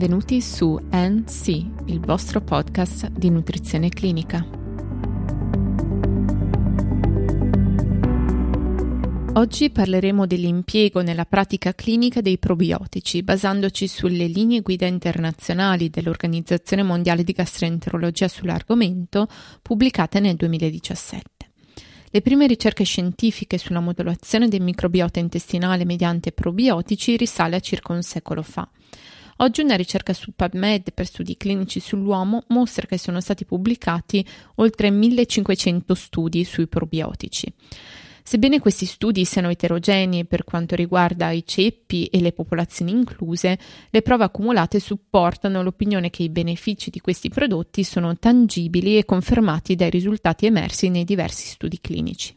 Benvenuti su NC, il vostro podcast di nutrizione clinica. Oggi parleremo dell'impiego nella pratica clinica dei probiotici, basandoci sulle linee guida internazionali dell'Organizzazione Mondiale di Gastroenterologia sull'argomento, pubblicate nel 2017. Le prime ricerche scientifiche sulla modulazione del microbiota intestinale mediante probiotici risale a circa un secolo fa. Oggi una ricerca su PubMed per studi clinici sull'uomo mostra che sono stati pubblicati oltre 1500 studi sui probiotici. Sebbene questi studi siano eterogenei per quanto riguarda i ceppi e le popolazioni incluse, le prove accumulate supportano l'opinione che i benefici di questi prodotti sono tangibili e confermati dai risultati emersi nei diversi studi clinici.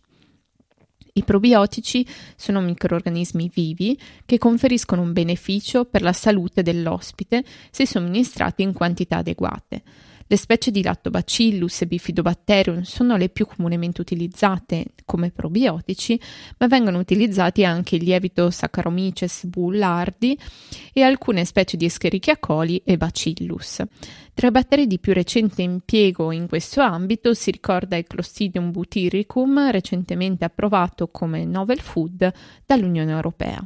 I probiotici sono microorganismi vivi che conferiscono un beneficio per la salute dell'ospite se somministrati in quantità adeguate. Le specie di Lactobacillus e Bifidobacterium sono le più comunemente utilizzate come probiotici, ma vengono utilizzati anche il lievito Saccharomyces boulardii e alcune specie di Escherichia coli e Bacillus. Tra i batteri di più recente impiego in questo ambito si ricorda il Clostridium butyricum, recentemente approvato come novel food dall'Unione Europea.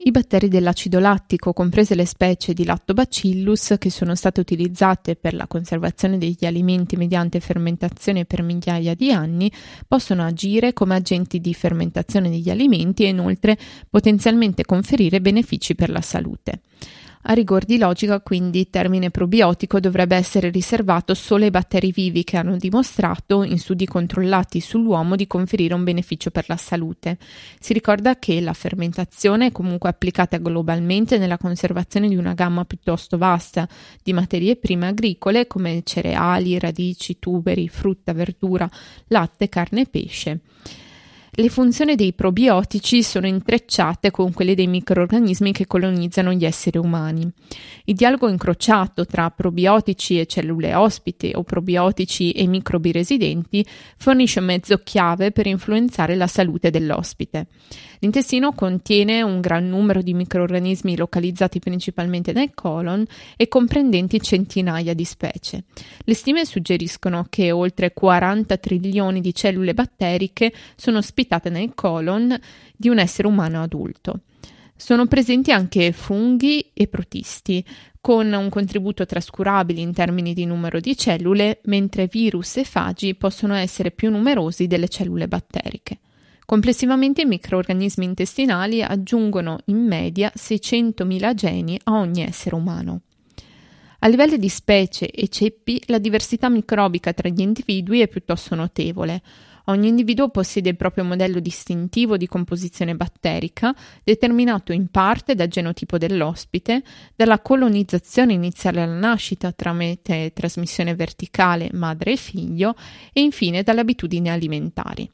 I batteri dell'acido lattico, comprese le specie di Lactobacillus che sono state utilizzate per la conservazione degli alimenti mediante fermentazione per migliaia di anni, possono agire come agenti di fermentazione degli alimenti e inoltre potenzialmente conferire benefici per la salute. A rigor di logica, quindi, il termine probiotico dovrebbe essere riservato solo ai batteri vivi che hanno dimostrato, in studi controllati sull'uomo, di conferire un beneficio per la salute. Si ricorda che la fermentazione è comunque applicata globalmente nella conservazione di una gamma piuttosto vasta di materie prime agricole come cereali, radici, tuberi, frutta, verdura, latte, carne e pesce. Le funzioni dei probiotici sono intrecciate con quelle dei microorganismi che colonizzano gli esseri umani. Il dialogo incrociato tra probiotici e cellule ospiti o probiotici e microbi residenti fornisce un mezzo chiave per influenzare la salute dell'ospite. L'intestino contiene un gran numero di microorganismi localizzati principalmente nel colon e comprendenti centinaia di specie. Le stime suggeriscono che oltre 40 trilioni di cellule batteriche sono ospitate nel colon di un essere umano adulto. Sono presenti anche funghi e protisti, con un contributo trascurabile in termini di numero di cellule, mentre virus e fagi possono essere più numerosi delle cellule batteriche. Complessivamente i microorganismi intestinali aggiungono in media 600.000 geni a ogni essere umano. A livello di specie e ceppi, la diversità microbica tra gli individui è piuttosto notevole. Ogni individuo possiede il proprio modello distintivo di composizione batterica, determinato in parte dal genotipo dell'ospite, dalla colonizzazione iniziale alla nascita tramite trasmissione verticale madre e figlio e infine dalle abitudini alimentari.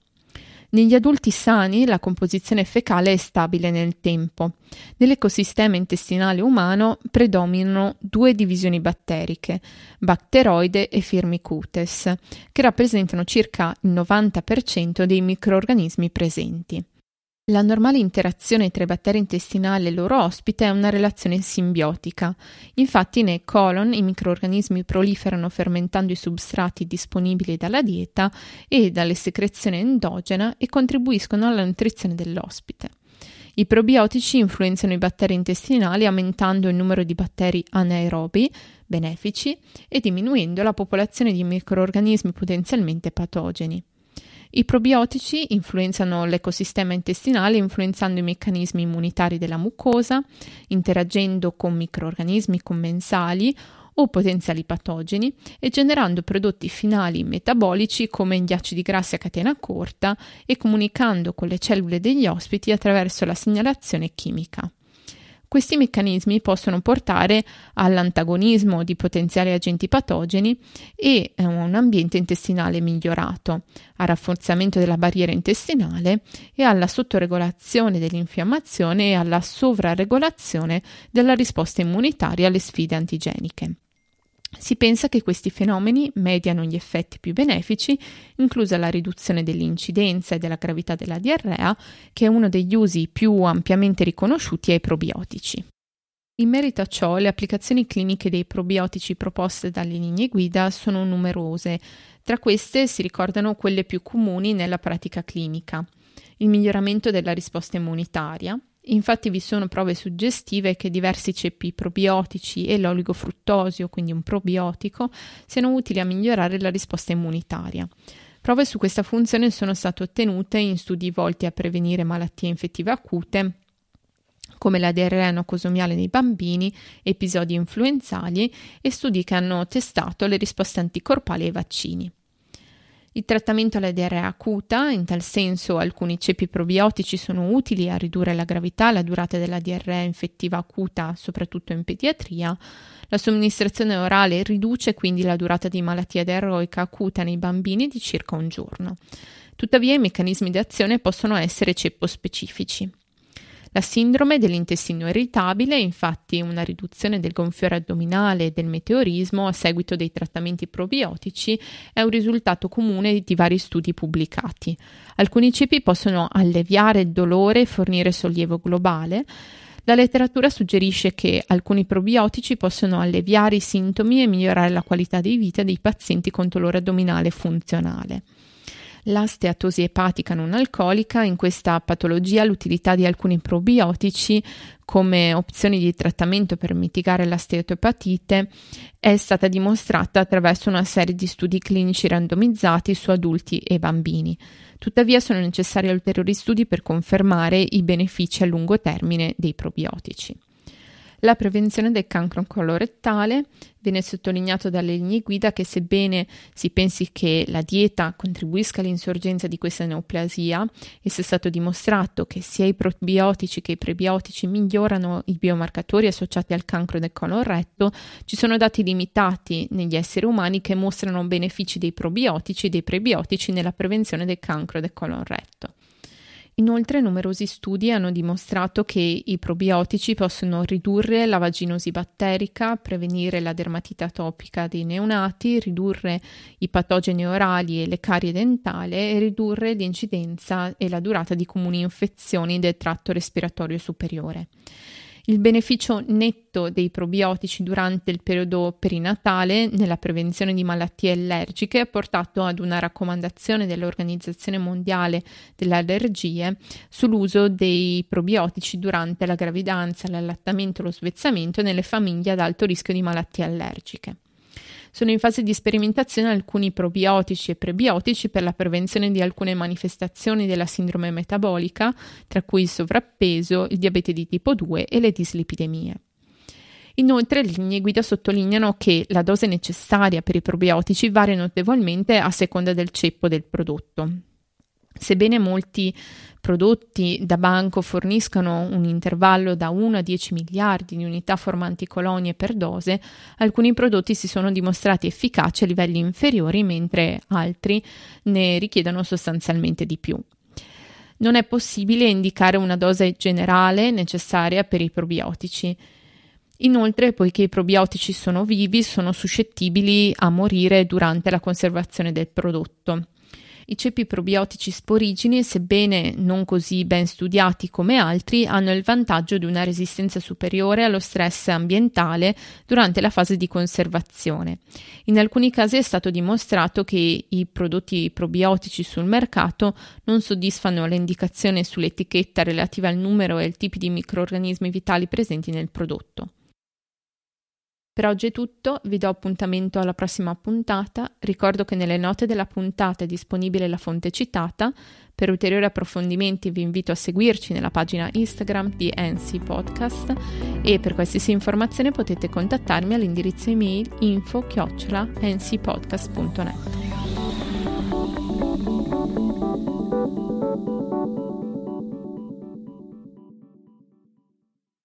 Negli adulti sani la composizione fecale è stabile nel tempo. Nell'ecosistema intestinale umano predominano due divisioni batteriche, Bacteroide e Firmicutes, che rappresentano circa il 90% dei microorganismi presenti. La normale interazione tra i batteri intestinali e il loro ospite è una relazione simbiotica. Infatti nel colon i microorganismi proliferano fermentando i substrati disponibili dalla dieta e dalle secrezioni endogena e contribuiscono alla nutrizione dell'ospite. I probiotici influenzano i batteri intestinali aumentando il numero di batteri anaerobi, benefici, e diminuendo la popolazione di microorganismi potenzialmente patogeni. I probiotici influenzano l'ecosistema intestinale influenzando i meccanismi immunitari della mucosa, interagendo con microorganismi commensali o potenziali patogeni e generando prodotti finali metabolici come gli acidi grassi a catena corta e comunicando con le cellule degli ospiti attraverso la segnalazione chimica. Questi meccanismi possono portare all'antagonismo di potenziali agenti patogeni e a un ambiente intestinale migliorato, al rafforzamento della barriera intestinale e alla sottoregolazione dell'infiammazione e alla sovraregolazione della risposta immunitaria alle sfide antigeniche. Si pensa che questi fenomeni mediano gli effetti più benefici, inclusa la riduzione dell'incidenza e della gravità della diarrea, che è uno degli usi più ampiamente riconosciuti ai probiotici. In merito a ciò, le applicazioni cliniche dei probiotici proposte dalle linee guida sono numerose. Tra queste si ricordano quelle più comuni nella pratica clinica. Il miglioramento della risposta immunitaria. Infatti vi sono prove suggestive che diversi ceppi probiotici e l'oligofruttosio, quindi un probiotico, siano utili a migliorare la risposta immunitaria. Prove su questa funzione sono state ottenute in studi volti a prevenire malattie infettive acute come la diarrea nocosomiale nei bambini, episodi influenzali e studi che hanno testato le risposte anticorpali ai vaccini. Il trattamento alla diarrea acuta, in tal senso alcuni ceppi probiotici sono utili a ridurre la gravità e la durata della diarrea infettiva acuta, soprattutto in pediatria. La somministrazione orale riduce quindi la durata di malattia diarroica acuta nei bambini di circa un giorno. Tuttavia i meccanismi di azione possono essere ceppo specifici. La sindrome dell'intestino irritabile infatti una riduzione del gonfiore addominale e del meteorismo a seguito dei trattamenti probiotici è un risultato comune di vari studi pubblicati. Alcuni cibi possono alleviare il dolore e fornire sollievo globale. La letteratura suggerisce che alcuni probiotici possono alleviare i sintomi e migliorare la qualità di vita dei pazienti con dolore addominale funzionale la steatosi epatica non alcolica. In questa patologia l'utilità di alcuni probiotici come opzioni di trattamento per mitigare la steatoepatite è stata dimostrata attraverso una serie di studi clinici randomizzati su adulti e bambini. Tuttavia sono necessari ulteriori studi per confermare i benefici a lungo termine dei probiotici. La prevenzione del cancro colorettale viene sottolineato dalle linee guida che sebbene si pensi che la dieta contribuisca all'insorgenza di questa neoplasia e sia stato dimostrato che sia i probiotici che i prebiotici migliorano i biomarcatori associati al cancro del colon retto, ci sono dati limitati negli esseri umani che mostrano benefici dei probiotici e dei prebiotici nella prevenzione del cancro del colon retto. Inoltre numerosi studi hanno dimostrato che i probiotici possono ridurre la vaginosi batterica, prevenire la dermatite atopica dei neonati, ridurre i patogeni orali e le carie dentale e ridurre l'incidenza e la durata di comuni infezioni del tratto respiratorio superiore. Il beneficio netto dei probiotici durante il periodo perinatale nella prevenzione di malattie allergiche ha portato ad una raccomandazione dell'Organizzazione Mondiale delle Allergie sull'uso dei probiotici durante la gravidanza, l'allattamento e lo svezzamento nelle famiglie ad alto rischio di malattie allergiche. Sono in fase di sperimentazione alcuni probiotici e prebiotici per la prevenzione di alcune manifestazioni della sindrome metabolica, tra cui il sovrappeso, il diabete di tipo 2 e le dislipidemie. Inoltre le linee guida sottolineano che la dose necessaria per i probiotici varia notevolmente a seconda del ceppo del prodotto. Sebbene molti prodotti da banco forniscano un intervallo da 1 a 10 miliardi di unità formanti colonie per dose, alcuni prodotti si sono dimostrati efficaci a livelli inferiori, mentre altri ne richiedono sostanzialmente di più. Non è possibile indicare una dose generale necessaria per i probiotici. Inoltre, poiché i probiotici sono vivi, sono suscettibili a morire durante la conservazione del prodotto. I ceppi probiotici sporigini, sebbene non così ben studiati come altri, hanno il vantaggio di una resistenza superiore allo stress ambientale durante la fase di conservazione. In alcuni casi è stato dimostrato che i prodotti probiotici sul mercato non soddisfano le indicazioni sull'etichetta relativa al numero e al tipo di microorganismi vitali presenti nel prodotto. Per oggi è tutto, vi do appuntamento alla prossima puntata. Ricordo che nelle note della puntata è disponibile la fonte citata. Per ulteriori approfondimenti vi invito a seguirci nella pagina Instagram di NC Podcast e per qualsiasi informazione potete contattarmi all'indirizzo email info-ncpodcast.net.